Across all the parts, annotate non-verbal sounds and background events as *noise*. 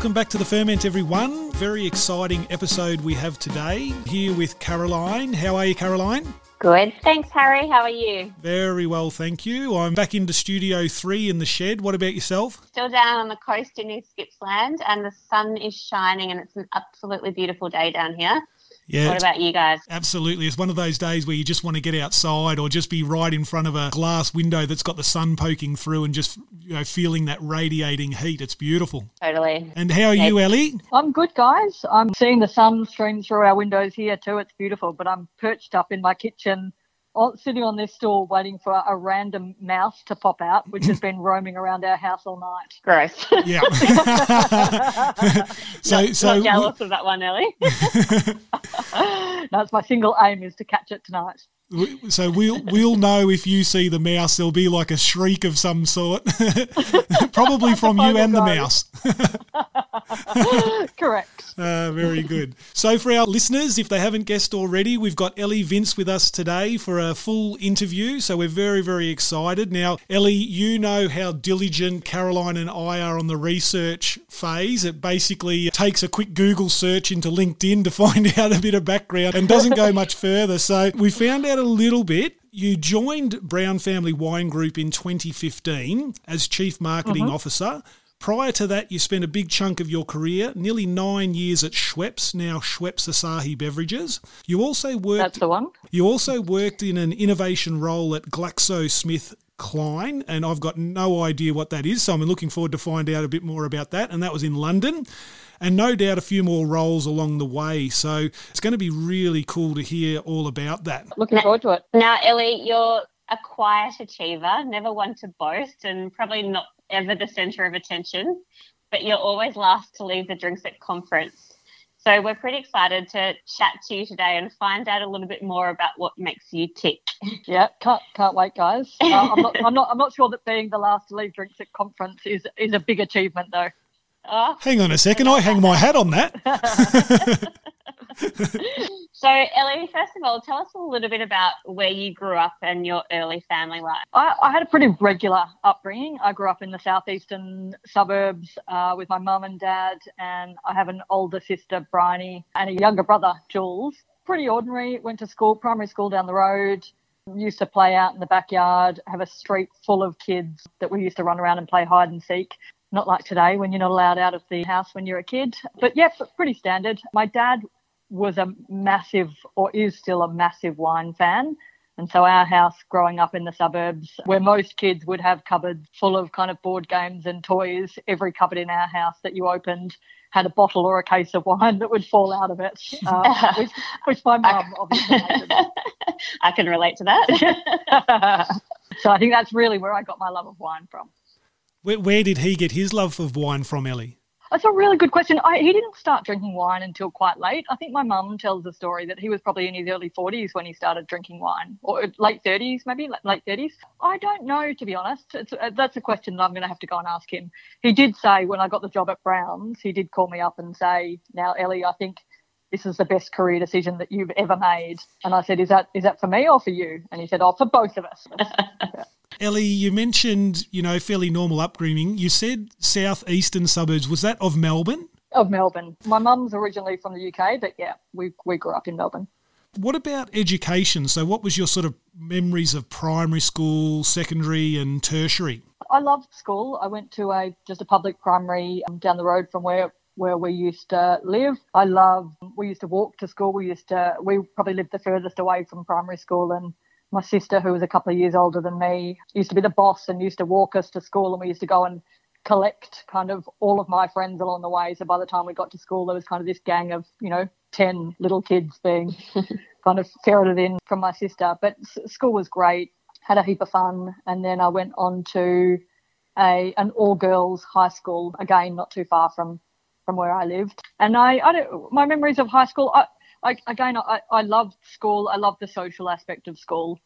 Welcome back to the Ferment, everyone. Very exciting episode we have today. Here with Caroline. How are you, Caroline? Good. Thanks, Harry. How are you? Very well, thank you. I'm back into Studio 3 in the shed. What about yourself? Still down on the coast in New Gippsland, and the sun is shining, and it's an absolutely beautiful day down here. Yeah. What about you guys? Absolutely. It's one of those days where you just want to get outside or just be right in front of a glass window that's got the sun poking through and just you know feeling that radiating heat. It's beautiful. Totally. And how are you, Ellie? I'm good, guys. I'm seeing the sun stream through our windows here too. It's beautiful, but I'm perched up in my kitchen on, sitting on this stool waiting for a random mouse to pop out, which has been roaming around our house all night. Gross. Yeah. *laughs* so, not, so not jealous of that one, Ellie. *laughs* *laughs* That's my single aim is to catch it tonight. so we'll we'll know if you see the mouse. There'll be like a shriek of some sort, probably from you final and the mouse. *laughs* Correct. Uh, very good. So, for our listeners, if they haven't guessed already, we've got Ellie Vince with us today for a full interview. So, we're very, very excited. Now, Ellie, you know how diligent Caroline and I are on the research phase. It basically takes a quick Google search into LinkedIn to *laughs* find out a bit of background and doesn't go much further. So, we found out a little bit. You joined Brown Family Wine Group in 2015 as Chief Marketing Officer. Prior to that, you spent a big chunk of your career, nearly nine years at Schweppes, now Schweppes Asahi Beverages. You also worked. That's the one. You also worked in an innovation role at GlaxoSmith Kline, and I've got no idea what that is, so I'm looking forward to find out a bit more about that. And that was in London, and no doubt a few more roles along the way. So it's going to be really cool to hear all about that. Looking forward to it. now, Ellie, you're a quiet achiever, never one to boast, and probably not ever the centre of attention, but you're always last to leave the drinks at conference. So we're pretty excited to chat to you today and find out a little bit more about what makes you tick. *laughs* Yeah, can't can't wait, guys. Uh, I'm not I'm not I'm not sure that being the last to leave drinks at conference is is a big achievement though. Oh, Hang on a second, I hang my hat on that. *laughs* So, Ellie, first of all, tell us a little bit about where you grew up and your early family life. I, I had a pretty regular upbringing. I grew up in the southeastern suburbs uh, with my mum and dad, and I have an older sister, Bryony, and a younger brother, Jules. Pretty ordinary. Went to school, primary school down the road. Used to play out in the backyard. Have a street full of kids that we used to run around and play hide and seek. Not like today when you're not allowed out of the house when you're a kid. But yeah, pretty standard. My dad was a massive, or is still a massive wine fan. And so our house growing up in the suburbs, where most kids would have cupboards full of kind of board games and toys, every cupboard in our house that you opened had a bottle or a case of wine that would fall out of it, uh, *laughs* which, which my mum obviously. *laughs* I can relate to that. *laughs* so I think that's really where I got my love of wine from. Where, where did he get his love of wine from, Ellie? That's a really good question. I, he didn't start drinking wine until quite late. I think my mum tells the story that he was probably in his early 40s when he started drinking wine, or late 30s, maybe late 30s. I don't know, to be honest. It's, uh, that's a question that I'm going to have to go and ask him. He did say when I got the job at Browns, he did call me up and say, "Now, Ellie, I think." This is the best career decision that you've ever made. And I said, Is that is that for me or for you? And he said, Oh, for both of us. *laughs* Ellie, you mentioned, you know, fairly normal upbringing. You said southeastern suburbs. Was that of Melbourne? of Melbourne. My mum's originally from the UK, but yeah, we, we grew up in Melbourne. What about education? So, what was your sort of memories of primary school, secondary, and tertiary? I loved school. I went to a just a public primary um, down the road from where where we used to live. I love. We used to walk to school. We used to. We probably lived the furthest away from primary school, and my sister, who was a couple of years older than me, used to be the boss and used to walk us to school, and we used to go and collect kind of all of my friends along the way. So by the time we got to school, there was kind of this gang of you know ten little kids being *laughs* kind of ferreted in from my sister. But school was great. Had a heap of fun, and then I went on to a an all girls high school again, not too far from from where I lived. And I, I don't, my memories of high school. I, I again, I, I loved school. I loved the social aspect of school.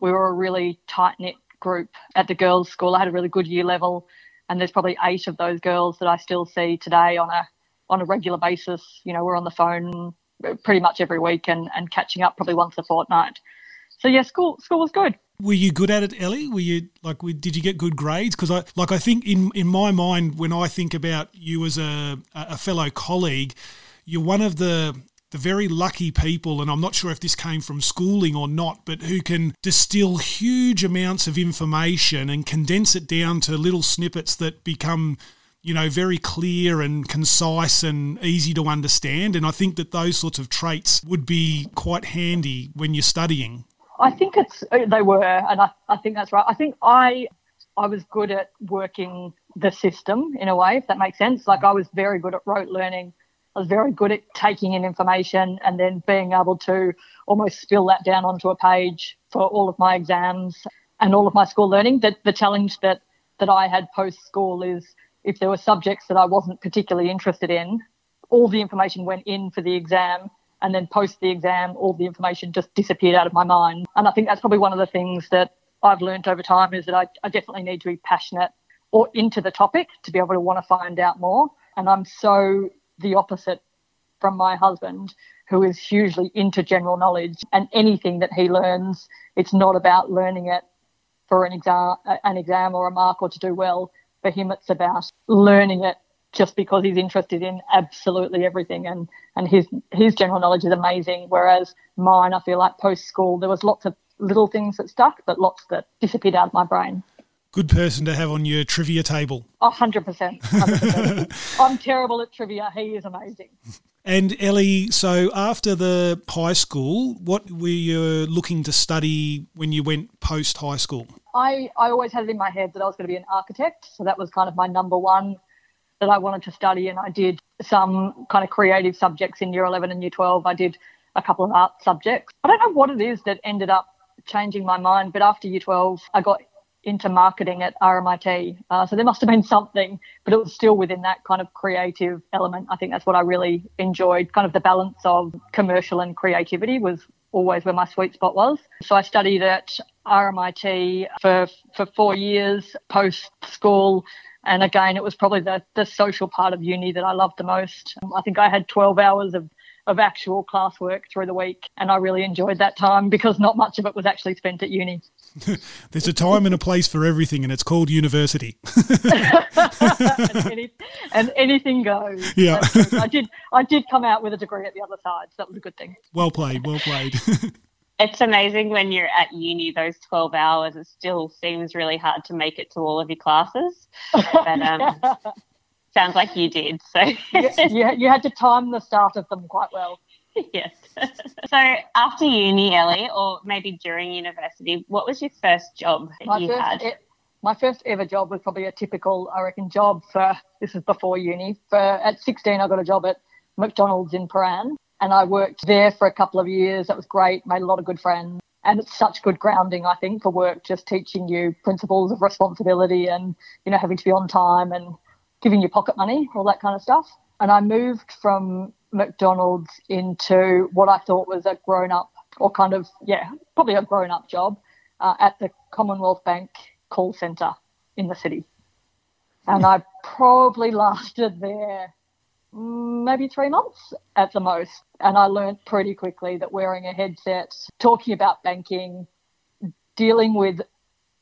We were a really tight knit group at the girls' school. I had a really good year level, and there's probably eight of those girls that I still see today on a on a regular basis. You know, we're on the phone pretty much every week and, and catching up probably once a fortnight. So yeah, school school was good. Were you good at it, Ellie? Were you like? Did you get good grades? Because I like I think in in my mind when I think about you as a a fellow colleague, you're one of the the very lucky people, and I'm not sure if this came from schooling or not, but who can distill huge amounts of information and condense it down to little snippets that become you know, very clear and concise and easy to understand. And I think that those sorts of traits would be quite handy when you're studying. I think it's oh, they were, and I, I think that's right. I think I I was good at working the system in a way, if that makes sense. Like I was very good at rote learning. I was very good at taking in information and then being able to almost spill that down onto a page for all of my exams and all of my school learning. That the challenge that that I had post school is if there were subjects that I wasn't particularly interested in, all the information went in for the exam. And then post the exam, all the information just disappeared out of my mind. And I think that's probably one of the things that I've learned over time is that I, I definitely need to be passionate or into the topic to be able to want to find out more. And I'm so the opposite from my husband, who is hugely into general knowledge and anything that he learns, it's not about learning it for an exam, an exam or a mark or to do well for him, it's about learning it just because he's interested in absolutely everything and and his his general knowledge is amazing. Whereas mine I feel like post school there was lots of little things that stuck but lots that disappeared out of my brain. Good person to have on your trivia table. A hundred percent. *laughs* I'm terrible at trivia. He is amazing. And Ellie so after the high school what were you looking to study when you went post high school? I, I always had it in my head that I was going to be an architect. So that was kind of my number one that I wanted to study. And I did some kind of creative subjects in year 11 and year 12. I did a couple of art subjects. I don't know what it is that ended up changing my mind, but after year 12, I got into marketing at RMIT. Uh, so there must have been something, but it was still within that kind of creative element. I think that's what I really enjoyed. Kind of the balance of commercial and creativity was always where my sweet spot was. So I studied at RMIT for for four years post school. And again, it was probably the, the social part of uni that I loved the most. I think I had 12 hours of, of actual classwork through the week, and I really enjoyed that time because not much of it was actually spent at uni. *laughs* There's a time and a place for everything, and it's called university. *laughs* *laughs* and, any, and, anything goes. Yeah, I did. I did come out with a degree at the other side, so that was a good thing. Well played. Well played. It's amazing when you're at uni those 12 hours it still seems really hard to make it to all of your classes. But um, *laughs* sounds like you did so. Yeah, you had to time the start of them quite well. *laughs* Yes. So after uni ellie or maybe during university what was your first job that my you had? e- my first ever job was probably a typical i reckon job for this is before uni for at 16 i got a job at mcdonald's in Prahran and I worked there for a couple of years. That was great, made a lot of good friends. And it's such good grounding, I think, for work, just teaching you principles of responsibility and, you know, having to be on time and giving you pocket money, all that kind of stuff. And I moved from McDonald's into what I thought was a grown up or kind of, yeah, probably a grown up job uh, at the Commonwealth Bank call centre in the city. And I probably *laughs* lasted there maybe three months at the most. And I learned pretty quickly that wearing a headset, talking about banking, dealing with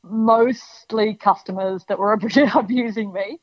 mostly customers that were *laughs* abusing me,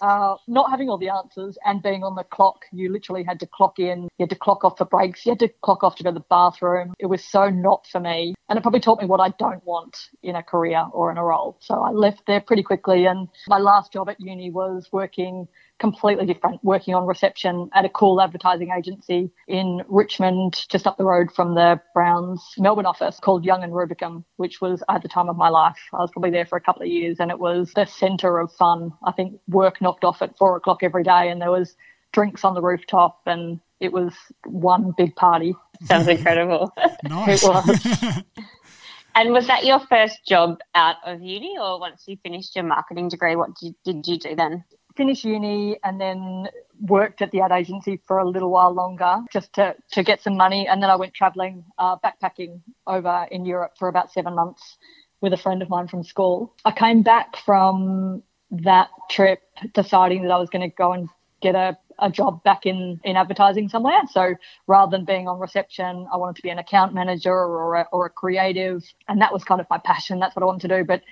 uh, not having all the answers and being on the clock. You literally had to clock in, you had to clock off for breaks, you had to clock off to go to the bathroom. It was so not for me. And it probably taught me what I don't want in a career or in a role. So I left there pretty quickly. And my last job at uni was working completely different, working on reception at a cool advertising agency in Richmond, just up the road from the Browns Melbourne office called Young and Rubicam, which was at the time of my life. I was probably there for a couple of years and it was the centre of fun. I think work knocked off at four o'clock every day and there was drinks on the rooftop and it was one big party. Sounds incredible. *laughs* nice. it was. *laughs* And was that your first job out of uni, or once you finished your marketing degree, what did, did you do then? Finished uni and then worked at the ad agency for a little while longer just to, to get some money. And then I went traveling, uh, backpacking over in Europe for about seven months with a friend of mine from school. I came back from that trip deciding that I was going to go and get a, a job back in, in advertising somewhere. So rather than being on reception, I wanted to be an account manager or a, or a creative. And that was kind of my passion. That's what I wanted to do. But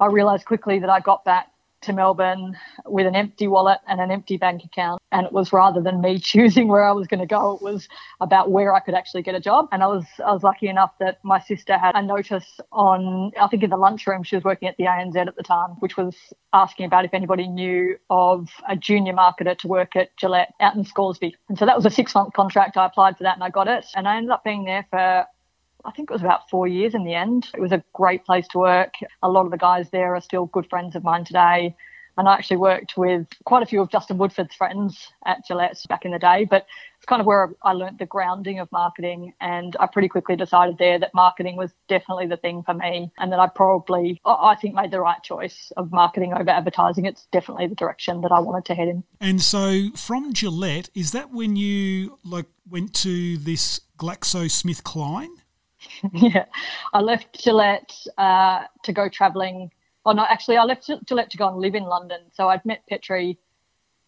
I realized quickly that I got back to Melbourne with an empty wallet and an empty bank account. And it was rather than me *laughs* choosing where I was going to go, it was about where I could actually get a job. And I was I was lucky enough that my sister had a notice on I think in the lunchroom she was working at the ANZ at the time, which was asking about if anybody knew of a junior marketer to work at Gillette out in Scoresby. And so that was a six month contract. I applied for that and I got it. And I ended up being there for I think it was about four years in the end. It was a great place to work. A lot of the guys there are still good friends of mine today. And I actually worked with quite a few of Justin Woodford's friends at Gillette back in the day. But it's kind of where I learned the grounding of marketing. And I pretty quickly decided there that marketing was definitely the thing for me. And that I probably, I think, made the right choice of marketing over advertising. It's definitely the direction that I wanted to head in. And so from Gillette, is that when you like went to this GlaxoSmithKline? *laughs* yeah, I left Gillette uh, to go travelling. Oh no, actually, I left Gillette to go and live in London. So I'd met Petri,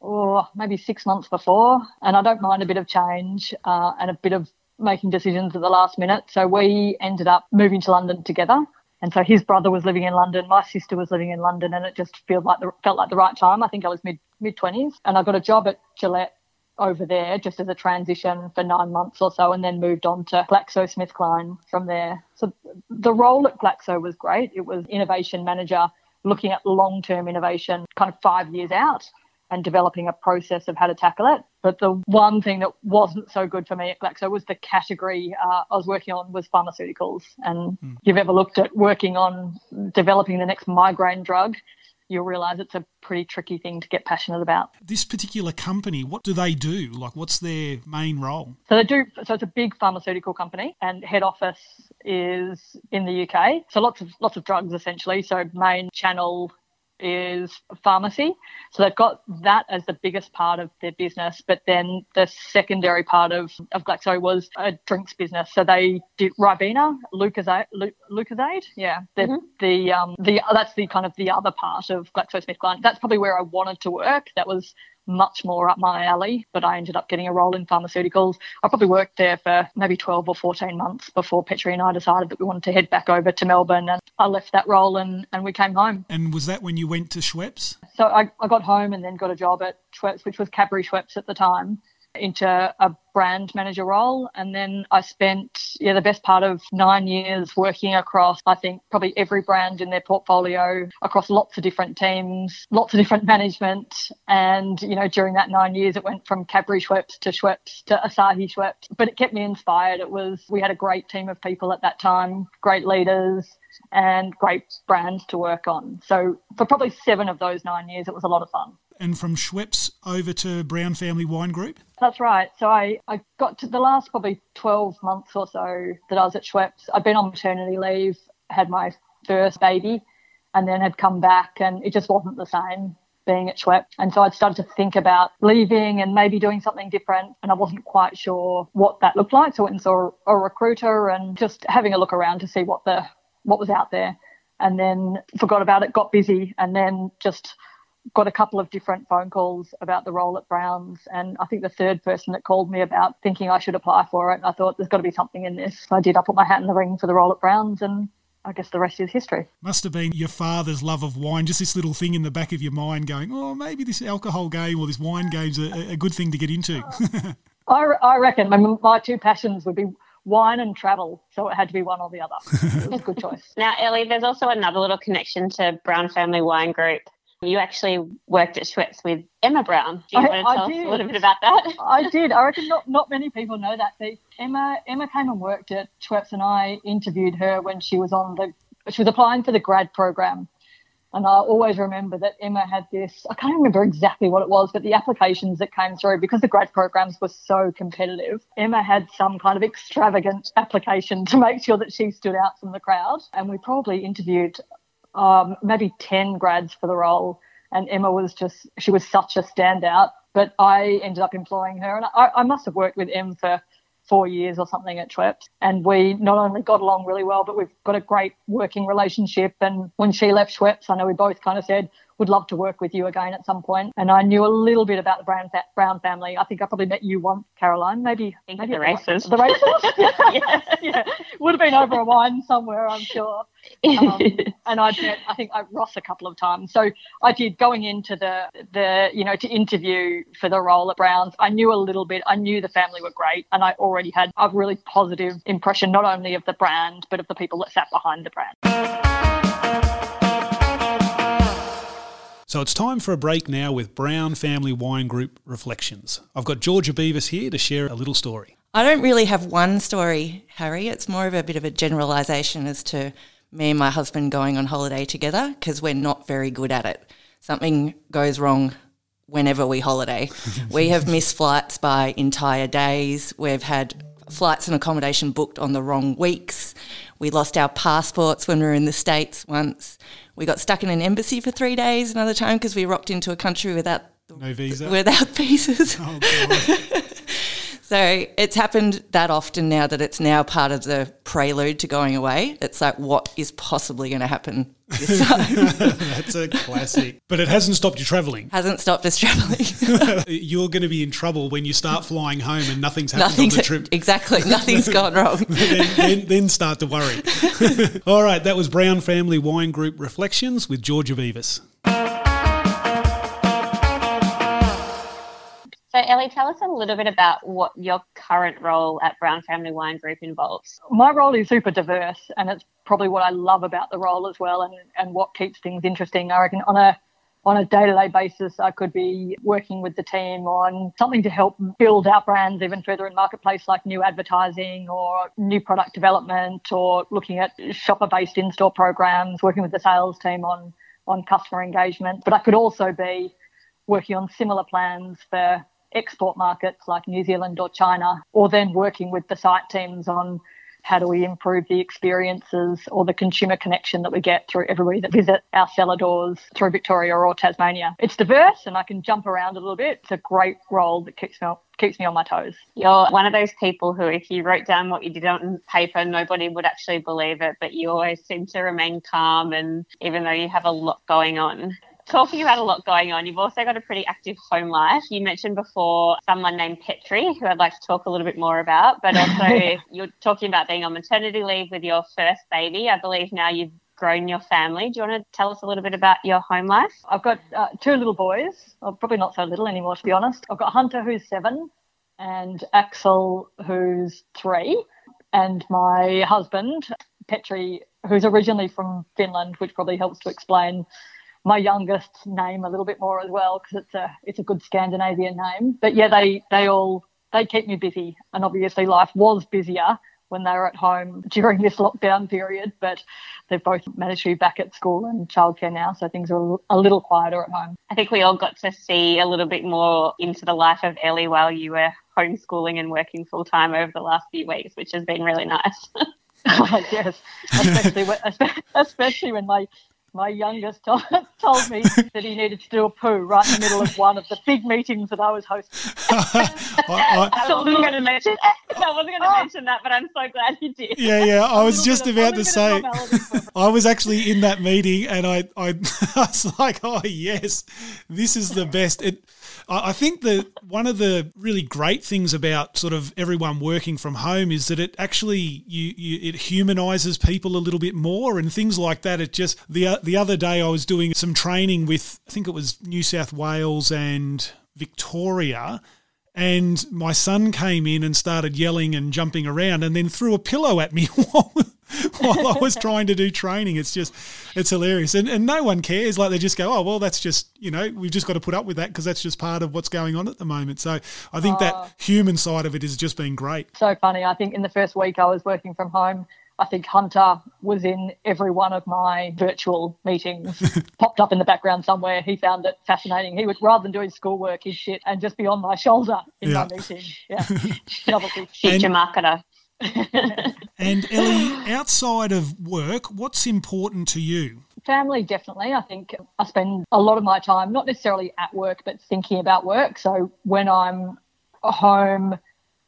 oh, maybe six months before, and I don't mind a bit of change uh, and a bit of making decisions at the last minute. So we ended up moving to London together. And so his brother was living in London, my sister was living in London, and it just felt like the felt like the right time. I think I was mid mid twenties, and I got a job at Gillette over there just as a transition for nine months or so and then moved on to GlaxoSmithKline from there. So the role at Glaxo was great. It was innovation manager looking at long term innovation kind of five years out and developing a process of how to tackle it. But the one thing that wasn't so good for me at Glaxo was the category uh, I was working on was pharmaceuticals. And mm. you've ever looked at working on developing the next migraine drug, you'll realize it's a pretty tricky thing to get passionate about. This particular company, what do they do? Like, what's their main role? So they do. So it's a big pharmaceutical company, and head office is in the UK. So lots of lots of drugs essentially. So main channel is pharmacy. So they've got that as the biggest part of their business. But then the secondary part of, of Glaxo was a drinks business. So they did Ribena, Lucozade. Yeah. The, mm-hmm. the, um, the, that's the kind of the other part of GlaxoSmithKline. That's probably where I wanted to work. That was much more up my alley, but I ended up getting a role in pharmaceuticals. I probably worked there for maybe 12 or 14 months before Petri and I decided that we wanted to head back over to Melbourne. And I left that role and, and we came home. And was that when you went to Schweppes? So I, I got home and then got a job at Schweppes, which was Cadbury Schweppes at the time into a brand manager role. And then I spent, yeah, the best part of nine years working across, I think, probably every brand in their portfolio, across lots of different teams, lots of different *laughs* management. And, you know, during that nine years, it went from Cadbury Schweppes to Schweppes to Asahi Schweppes. But it kept me inspired. It was, we had a great team of people at that time, great leaders and great brands to work on. So for probably seven of those nine years, it was a lot of fun and from Schweppes over to Brown Family Wine Group? That's right. So I, I got to the last probably 12 months or so that I was at Schweppes. I'd been on maternity leave, had my first baby, and then had come back, and it just wasn't the same being at Schweppes. And so I'd started to think about leaving and maybe doing something different. And I wasn't quite sure what that looked like. So I went and saw a recruiter and just having a look around to see what the what was out there. And then forgot about it, got busy, and then just got a couple of different phone calls about the role at Browns. And I think the third person that called me about thinking I should apply for it, I thought there's got to be something in this. So I did. I put my hat in the ring for the role at Browns and I guess the rest is history. Must have been your father's love of wine, just this little thing in the back of your mind going, oh, maybe this alcohol game or this wine game's a, a good thing to get into. *laughs* I, I reckon my, my two passions would be wine and travel. So it had to be one or the other. It was a good choice. *laughs* Now, Ellie, there's also another little connection to Brown Family Wine Group. You actually worked at Schweppes with Emma Brown. Do you I, want to tell us a little bit about that? *laughs* I did. I reckon not, not many people know that. Emma Emma came and worked at Schweppes, and I interviewed her when she was on the she was applying for the grad program. And I always remember that Emma had this, I can't remember exactly what it was, but the applications that came through, because the grad programs were so competitive, Emma had some kind of extravagant application *laughs* to make sure that she stood out from the crowd. And we probably interviewed um, maybe 10 grads for the role. And Emma was just, she was such a standout. But I ended up employing her. And I, I must have worked with Em for four years or something at Schweppes. And we not only got along really well, but we've got a great working relationship. And when she left Schweppes, I know we both kind of said, would love to work with you again at some point. And I knew a little bit about the Brown, Brown family. I think I probably met you once, Caroline. Maybe maybe the races. The, races. *laughs* yeah, *laughs* yeah, would have been over a wine somewhere, I'm sure. Um, *laughs* and I'd met I think Ross a couple of times. So I did going into the the you know to interview for the role at Browns. I knew a little bit. I knew the family were great, and I already had a really positive impression not only of the brand but of the people that sat behind the brand. So it's time for a break now with Brown Family Wine Group Reflections. I've got Georgia Beavis here to share a little story. I don't really have one story, Harry. It's more of a bit of a generalisation as to me and my husband going on holiday together because we're not very good at it. Something goes wrong whenever we holiday. *laughs* we have missed flights by entire days. We've had flights and accommodation booked on the wrong weeks. We lost our passports when we were in the States once. We got stuck in an embassy for three days another time because we rocked into a country without no visa, without *laughs* visas. Oh, so it's happened that often now that it's now part of the prelude to going away. It's like, what is possibly going to happen this *laughs* time? That's a classic. But it hasn't stopped you travelling. Hasn't stopped us travelling. *laughs* You're going to be in trouble when you start flying home and nothing's happened nothing's on the trip. Exactly. Nothing's gone *laughs* wrong. then, then, then, start to worry. All right. That was Brown Family Wine Group Reflections with Georgia Beavis. So, Ellie, tell us a little bit about what your current role at Brown Family Wine Group involves. My role is super diverse, and it's probably what I love about the role as well, and, and what keeps things interesting. I reckon on a on a day-to-day basis, I could be working with the team on something to help build our brands even further in marketplace, like new advertising or new product development, or looking at shopper-based in-store programs, working with the sales team on on customer engagement. But I could also be working on similar plans for export markets like New Zealand or China, or then working with the site teams on how do we improve the experiences or the consumer connection that we get through everybody that visit our cellar doors through Victoria or Tasmania. It's diverse and I can jump around a little bit. It's a great role that keeps me keeps me on my toes. You're one of those people who if you wrote down what you did on paper, nobody would actually believe it, but you always seem to remain calm and even though you have a lot going on talking about a lot going on, you've also got a pretty active home life. You mentioned before someone named Petri, who I'd like to talk a little bit more about, but *laughs* also you're talking about being on maternity leave with your first baby. I believe now you've grown your family. Do you want to tell us a little bit about your home life? I've got uh, two little boys, well, probably not so little anymore, to be honest. I've got Hunter, who's seven, and Axel, who's three, and my husband, Petri, who's originally from Finland, which probably helps to explain my youngest name a little bit more as well because it's a it's a good Scandinavian name. But yeah, they they all they keep me busy, and obviously life was busier when they were at home during this lockdown period. But they've both managed to be back at school and childcare now, so things are a little quieter at home. I think we all got to see a little bit more into the life of Ellie while you were homeschooling and working full time over the last few weeks, which has been really nice. *laughs* *laughs* Oh, yes, especially when, *laughs* especially when my my youngest told, *laughs* told me that he needed to do a poo right in the middle of one of the big meetings that I was hosting. *laughs* I, I, wasn't going to mention. I wasn't going to oh. mention that, but I'm so glad you did. Yeah, yeah. I was just about to say. *laughs* I was actually in that meeting, and I, I, I was like, "Oh yes, this is the best." It I think that one of the really great things about sort of everyone working from home is that it actually you, you it humanizes people a little bit more and things like that. It just the uh, the other day I was doing some training with I think it was New South Wales and Victoria and my son came in and started yelling and jumping around and then threw a pillow at me *laughs* *laughs* while I was trying to do training. It's just, it's hilarious. And, and no one cares. Like they just go, oh, well, that's just, you know, we've just got to put up with that because that's just part of what's going on at the moment. So I think that oh. human side of it has just been great. So funny. I think in the first week I was working from home I think Hunter was in every one of my virtual meetings, *laughs* popped up in the background somewhere. He found it fascinating. He would, rather than doing schoolwork, he'd sit and just be on my shoulder in yeah. my meeting. Yeah. *laughs* Future marketer. *laughs* and Ellie, outside of work, what's important to you? Family, definitely. I think I spend a lot of my time, not necessarily at work, but thinking about work. So when I'm home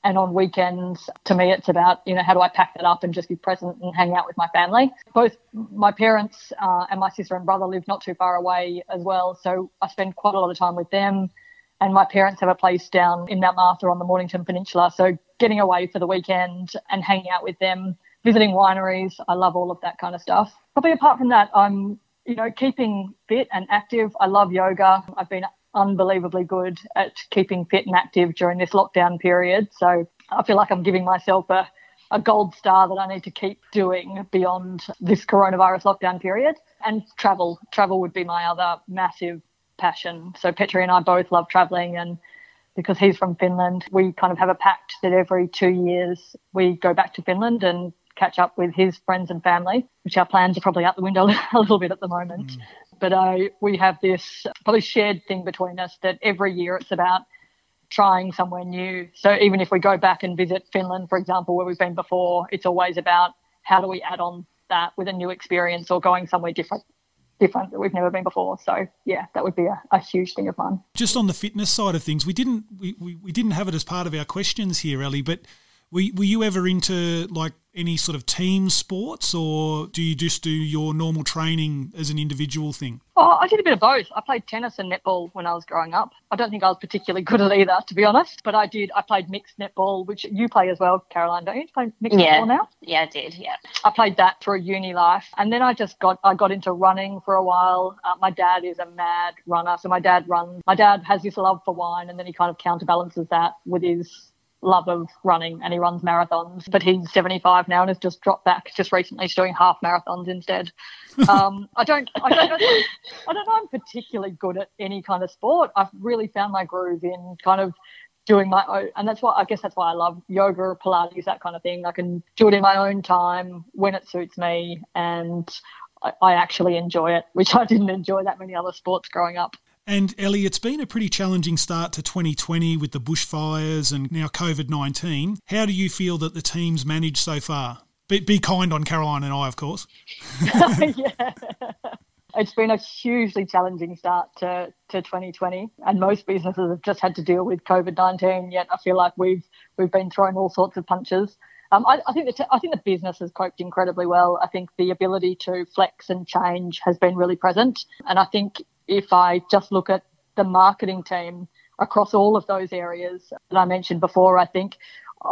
And on weekends, to me, it's about, you know, how do I pack that up and just be present and hang out with my family? Both my parents uh, and my sister and brother live not too far away as well. So I spend quite a lot of time with them. And my parents have a place down in Mount Martha on the Mornington Peninsula. So getting away for the weekend and hanging out with them, visiting wineries, I love all of that kind of stuff. Probably apart from that, I'm, you know, keeping fit and active. I love yoga. I've been unbelievably good at keeping fit and active during this lockdown period. So I feel like I'm giving myself a, a gold star that I need to keep doing beyond this coronavirus lockdown period. And travel. Travel would be my other massive passion. So Petri and I both love traveling and because he's from Finland, we kind of have a pact that every two years we go back to Finland and catch up with his friends and family, which our plans are probably out the window *laughs* a little bit at the moment. Mm. But uh, we have this probably shared thing between us that every year it's about trying somewhere new. So even if we go back and visit Finland, for example, where we've been before, it's always about how do we add on that with a new experience or going somewhere different different that we've never been before. So yeah, that would be a, a, huge thing of mine. Just on the fitness side of things, we didn't we, we, we didn't have it as part of our questions here, Ellie, but were, were you ever into like any sort of team sports or do you just do your normal training as an individual thing? Oh, I did a bit of both. I played tennis and netball when I was growing up. I don't think I was particularly *laughs* good at either, to be honest, but I did. I played mixed netball, which you play as well, Caroline, don't you? you play mixed yeah. netball now? Yeah, I did, yeah. I played that through uni life. And then I just got, I got into running for a while. Uh, my dad is a mad runner. So my dad runs, my dad has this love for wine and then he kind of counterbalances that with his love of running and he runs marathons, but he's 75 now and has just dropped back just recently. He's doing half marathons instead. *laughs* Um, I don't, I don't, know, I don't know. I'm particularly good at any kind of sport. I've really found my groove in kind of doing my own, and that's why I guess that's why I love yoga, Pilates, that kind of thing. I can do it in my own time when it suits me, and I, I actually enjoy it, which I didn't enjoy that many other sports growing up. And Ellie, it's been a pretty challenging start to 2020 with the bushfires and now COVID 19. How do you feel that the team's managed so far? Be, be kind on Caroline and I, of course. *laughs* *laughs* yeah. It's been a hugely challenging start to, to 2020, and most businesses have just had to deal with COVID 19. Yet I feel like we've we've been throwing all sorts of punches. Um, I, I, think the t- I think the business has coped incredibly well. I think the ability to flex and change has been really present, and I think if I just look at the marketing team across all of those areas that I mentioned before, I think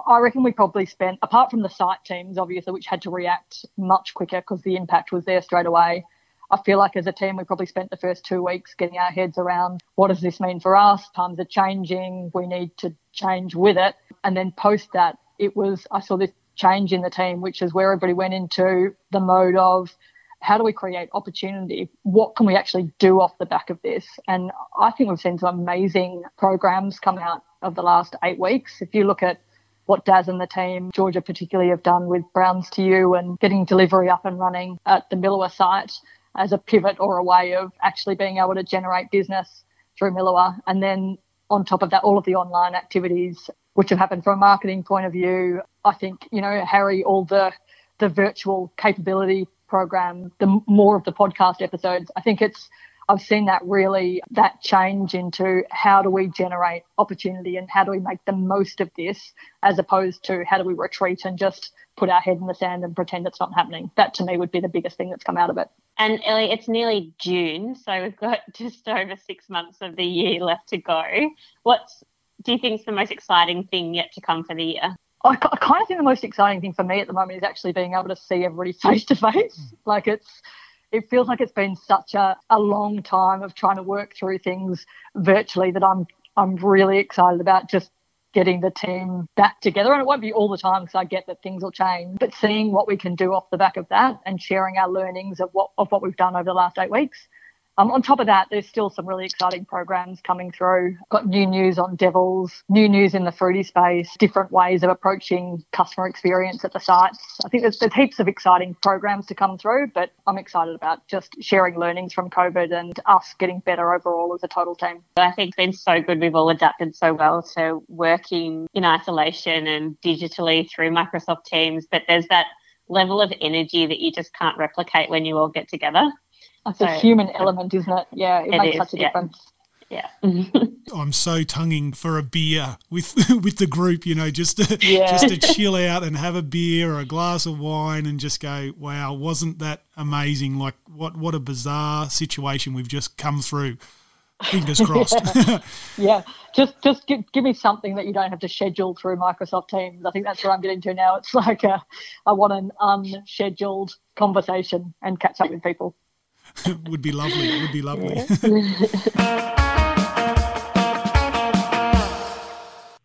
I reckon we probably spent, apart from the site teams, obviously, which had to react much quicker because the impact was there straight away. I feel like as a team, we probably spent the first two weeks getting our heads around what does this mean for us? Times are changing. We need to change with it. And then post that, it was, I saw this change in the team, which is where everybody went into the mode of how do we create opportunity? What can we actually do off the back of this? And I think we've seen some amazing programs come out of the last eight weeks. If you look at what Daz and the team, Georgia particularly, have done with Browns to You and getting delivery up and running at the Milawa site as a pivot or a way of actually being able to generate business through Milawa. And then on top of that, all of the online activities which have happened from a marketing point of view. I think, you know, Harry, all the the virtual capability program, the more of the podcast episodes. I think it's I've seen that really that change into how do we generate opportunity and how do we make the most of this as opposed to how do we retreat and just put our head in the sand and pretend it's not happening. That to me would be the biggest thing that's come out of it. And Ellie, it's nearly June, so we've got *laughs* just over six months of the year left to go. What's do you think is the most exciting thing yet to come for the year? I, I kind of think the most exciting thing for me at the moment is actually being able to see everybody face to face. Like it's, it feels like it's been such a, a long time of trying to work through things virtually that I'm I'm really excited about just getting the team back together. And it won't be all the time because I get that things will change, but seeing what we can do off the back of that and sharing our learnings of what of what we've done over the last eight weeks um, on top of that, there's still some really exciting programs coming through. Got new news on Devils, new news in the fruity space, different ways of approaching customer experience at the sites. I think there's, there's heaps of exciting programs to come through, but I'm excited about just sharing learnings from COVID and us getting better overall as a total team. I think it's been so good. We've all adapted so well to working in isolation and digitally through Microsoft Teams, but there's that level of energy that you just can't replicate when you all get together. It's so, a human element, isn't it? Yeah, it, it makes is, such a yeah. difference. Yeah. *laughs* I'm so tonguing for a beer with *laughs* with the group, you know, just to Yeah. just to *laughs* chill out and have a beer or a glass of wine and just go, wow, wasn't that amazing? Like what what a bizarre situation we've just come through. Fingers crossed. Yeah, just just give, give me something that you don't have to schedule through Microsoft Teams. I think that's where I'm getting to now. It's like a, I want an unscheduled conversation and catch up with people. *laughs* would be lovely. It would be lovely. *laughs*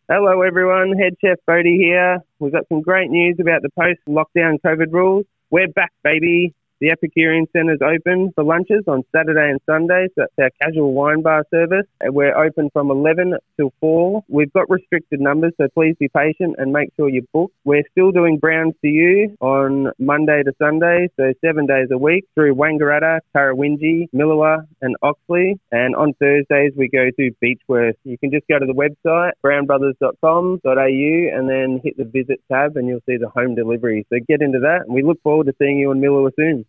Hello, everyone. Head Chef Bodie here. We've got some great news about the post lockdown COVID rules. We're back, baby. The Epicurean Centre is open for lunches on Saturday and Sunday. So that's our casual wine bar service. We're open from 11 till 4. We've got restricted numbers, so please be patient and make sure you book. We're still doing browns to you on Monday to Sunday, so seven days a week through Wangaratta, Tarrawingee, Milawa, and Oxley. And on Thursdays, we go to Beechworth. You can just go to the website, brownbrothers.com.au, and then hit the visit tab, and you'll see the home delivery. So get into that, and we look forward to seeing you in Milawa soon.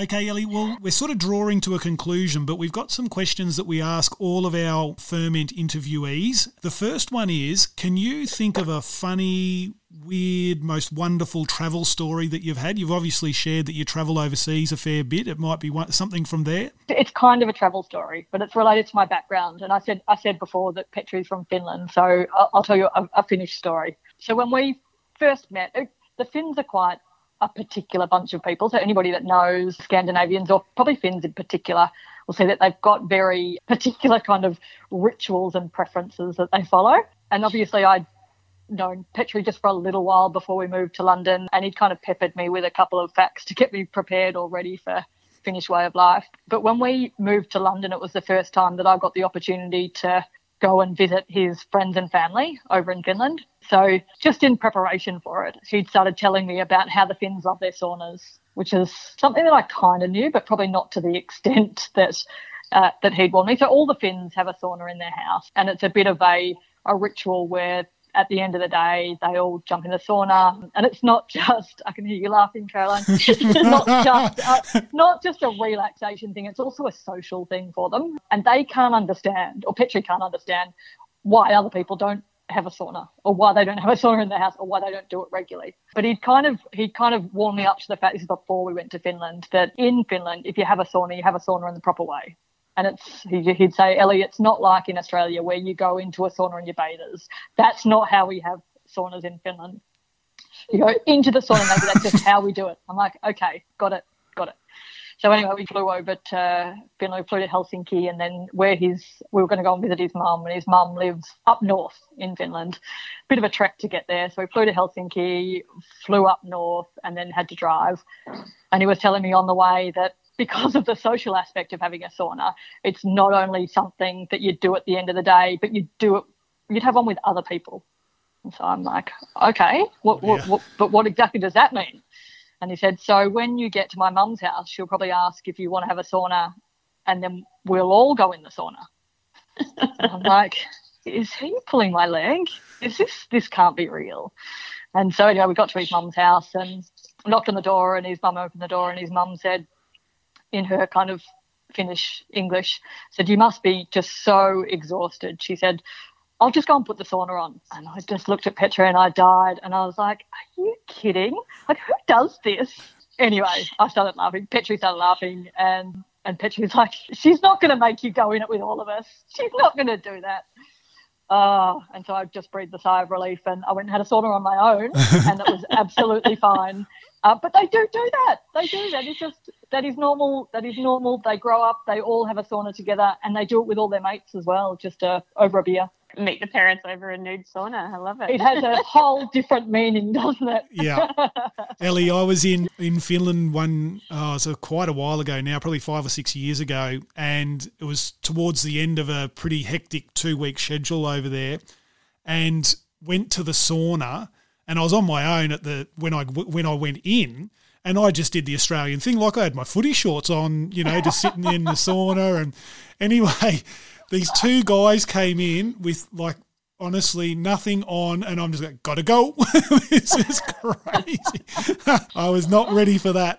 Okay, Ellie, well, we're sort of drawing to a conclusion, but we've got some questions that we ask all of our ferment interviewees. The first one is Can you think of a funny, weird, most wonderful travel story that you've had? You've obviously shared that you travel overseas a fair bit. It might be one, something from there. It's kind of a travel story, but it's related to my background. And I said I said before that Petri's from Finland, so I'll, I'll tell you a, a Finnish story. So when we first met, the Finns are quite a particular bunch of people. So anybody that knows Scandinavians or probably Finns in particular will see that they've got very particular kind of rituals and preferences that they follow. And obviously, I'd known Petri just for a little while before we moved to London, and he'd kind of peppered me with a couple of facts to get me prepared or ready for Finnish way of life. But when we moved to London, it was the first time that I got the opportunity to go and visit his friends and family over in Finland. So just in preparation for it, he'd started telling me about how the Finns love their saunas, which is something that I kind of knew, but probably not to the *laughs* extent that uh, that he'd warned me. So all the Finns have a sauna in their house, and it's a bit of a a ritual where at the end of the day they all jump in the sauna, and it's not *laughs* just I can hear you laughing, Caroline. not *laughs* just uh, not just a relaxation thing; it's also a social thing for them, and they can't understand, or Petri can't understand, why other people don't have a sauna or why they don't have a sauna in their house or why they don't do it regularly. But he'd kind of he'd kind of warmed me up to the fact this is before we went to Finland that in Finland if you have a sauna you have a sauna in the proper way. And it's he- he'd say Ellie it's not like in Australia where you go into a sauna and you bathers. That's not how we have saunas in Finland. You go into the sauna maybe that's just how we do it. I'm like okay got it got it. So anyway, we flew over to Finland, we flew to Helsinki, and then where his we were going to go and visit his mum, and his mum lives up north in Finland. Bit of a trek to get there. So we flew to Helsinki, flew up north, and then had to drive. And he was telling me on the way that because of the social aspect of having a sauna, it's not only something that you do at the end of the day, but you do it. You'd have one with other people. And so I'm like, okay, what, what, Yeah. what, but what exactly does that mean? And he said, so when you get to my mum's house, she'll probably ask if you want to have a sauna, and then we'll all go in the sauna. I'm like, is he pulling my leg? Is this this can't be real? And so anyway, we got to his mum's house and knocked on the door, and his mum opened the door, and his mum said, in her kind of Finnish English, said, "You must be just so exhausted." She said, "I'll just go and put the sauna on." And I just looked at Petri and I died, and I was like, "Are you kidding? Like, who does this?" Anyway, I started laughing. Petri started laughing, and and Petri's *laughs* like, "She's not going to make you go in it with all of us. She's not going to do that." Uh, and so I just breathed a sigh of relief and I went and had a sauna on my own and it was *laughs* absolutely fine. Uh, but they do do that. They do. That is just, that is normal. That is normal. They grow up, they all have a sauna together and they do it with all their mates as well, just uh, over a beer. Meet the parents over a nude sauna. I love it. It has a whole different meaning, doesn't it? Yeah. *laughs* Ellie, I was in, in Finland one, oh, so quite a while ago now, probably five or six years ago, and it was towards the end of a pretty hectic two week schedule over there, and went to the sauna, and I was on my own at the when I when I went in. And I just did the Australian thing, like I had my footy shorts on, you know, just sitting in the sauna. *laughs* And anyway, *laughs* these two guys came in with like honestly nothing on and i'm just like gotta go. *laughs* This is crazy. I was not ready for that.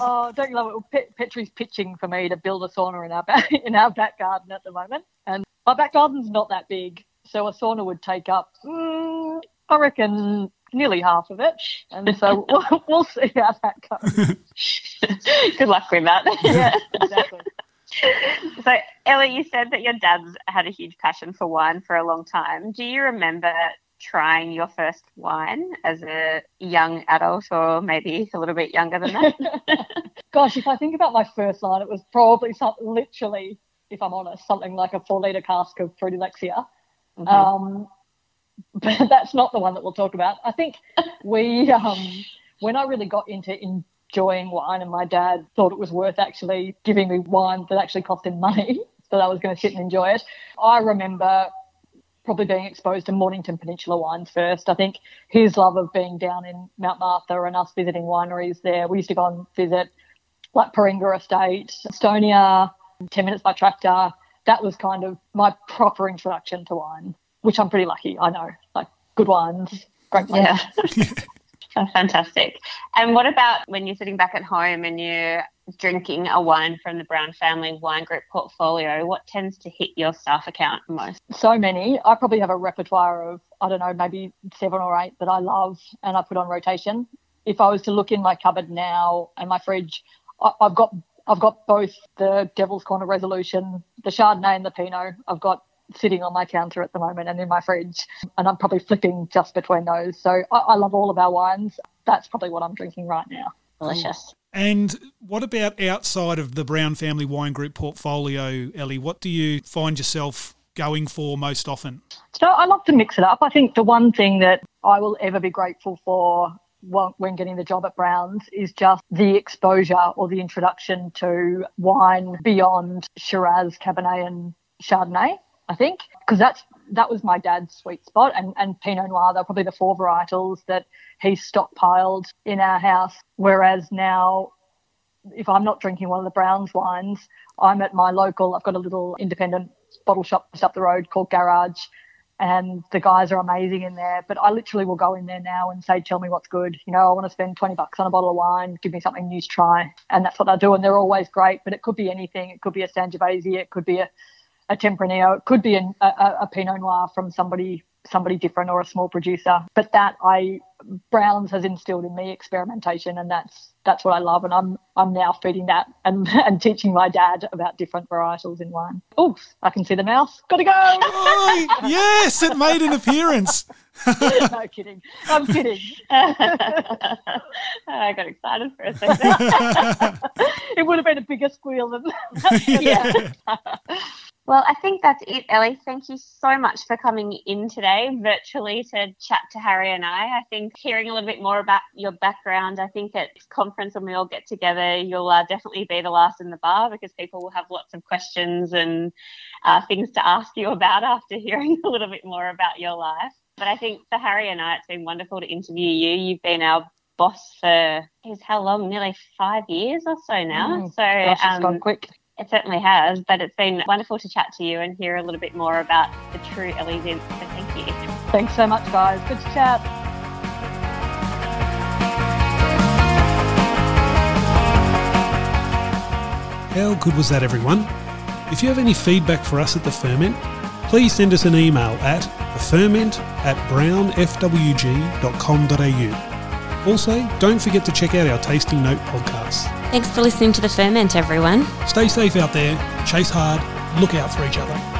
Oh don't you love it? Pet- Petri's pitching for me to build a sauna in our back in our back garden at the moment. And my back garden's not that big so a sauna would take up mm, i reckon nearly half of it and so *laughs* we'll, we'll see how that goes *laughs* good luck with that *laughs* yeah exactly so, Ellie, you said that your dad's had a huge passion for wine for a long time. Do you remember trying your first wine as a young adult or maybe a little bit younger than that? Gosh, if I think about my first line, it was probably something literally, if I'm honest, something like a four litre cask of Fruity Lexia. Mm-hmm. Um, but that's not the one that we'll talk about. I think we, um, when I really got into enjoying wine, and my dad thought it was worth actually giving me wine that actually cost him money, *laughs* so that I was going to sit and enjoy it. I remember probably being exposed to Mornington Peninsula wines first. I think his love of being down in Mount Martha and us visiting wineries there. We used to go and visit like Paringa Estate, Stonier, 10 minutes by tractor. That was kind of my proper introduction to wine, which I'm pretty lucky. I know, like good ones, great ones. Yeah. Oh, *laughs* *laughs* fantastic. And what about when you're sitting back at home and you're drinking a wine from the Brown Family Wine Group portfolio? What tends to hit your staff account most? So many. I probably have a repertoire of, I don't know, maybe seven or eight that I love and I put on rotation. If I was to look in my cupboard now and my fridge, I've got I've got both the Devil's Corner Resolution, the Chardonnay and the Pinot. I've got sitting on my counter at the moment and in my fridge. And I'm probably flipping just between those. So I, I love all of our wines. That's probably what I'm drinking right now. Delicious. And what about outside of the Brown Family Wine Group portfolio, Ellie? What do you find yourself going for most often? So I love to mix it up. I think the one thing that I will ever be grateful for when getting the job at Browns is just the exposure or the introduction to wine beyond Shiraz, Cabernet, and Chardonnay. I think, because that's that was my dad's sweet spot, and and Pinot Noir. They're probably the four varietals that he stockpiled in our house. Whereas now, if I'm not drinking one of the Browns wines, I'm at my local. I've got a little independent bottle shop just up the road called Garage, and the guys are amazing in there. But I literally will go in there now and say, "Tell me what's good." You know, I want to spend twenty bucks on a bottle of wine. Give me something new to try, and that's what they do. And they're always great. But it could be anything. It could be a Sangiovese. It could be a a Tempranillo. It could be an, a, a Pinot Noir from somebody somebody different or a small producer. But that I Browns has instilled in me experimentation, and that's that's what I love. And I'm I'm now feeding that and *laughs* and teaching my dad about different varietals in wine. Oops, I can see the mouse. Got to go. Oh, yes, it made an appearance. *laughs* no kidding. I'm kidding. *laughs* I got excited for a second. it would have been a bigger squeal than yeah. Well, I think that's it, Ellie. Thank you so much for coming in today virtually to chat to Harry and I. I think hearing a little bit more about your background, I think at this conference when we all get together, you'll uh, definitely be the last in the bar because people will have lots of questions and uh, things to ask you about after hearing *laughs* a little bit more about your life. But I think for Harry and I, it's been wonderful to interview you. You've been our boss for, how long? Nearly five years or so now. Mm, so, gosh, um, gone quick. It certainly has, but it's been wonderful to chat to you and hear a little bit more about the true Ellie Vince. So thank you. Thanks so much, guys. Good to chat. How good was that, everyone? If you have any feedback for us at The Ferment, please send us an email at theferment at brownfwg.com.au. Also, don't forget to check out our Tasting Note podcast. Thanks for listening to The Ferment, everyone. Stay safe out there, chase hard, look out for each other.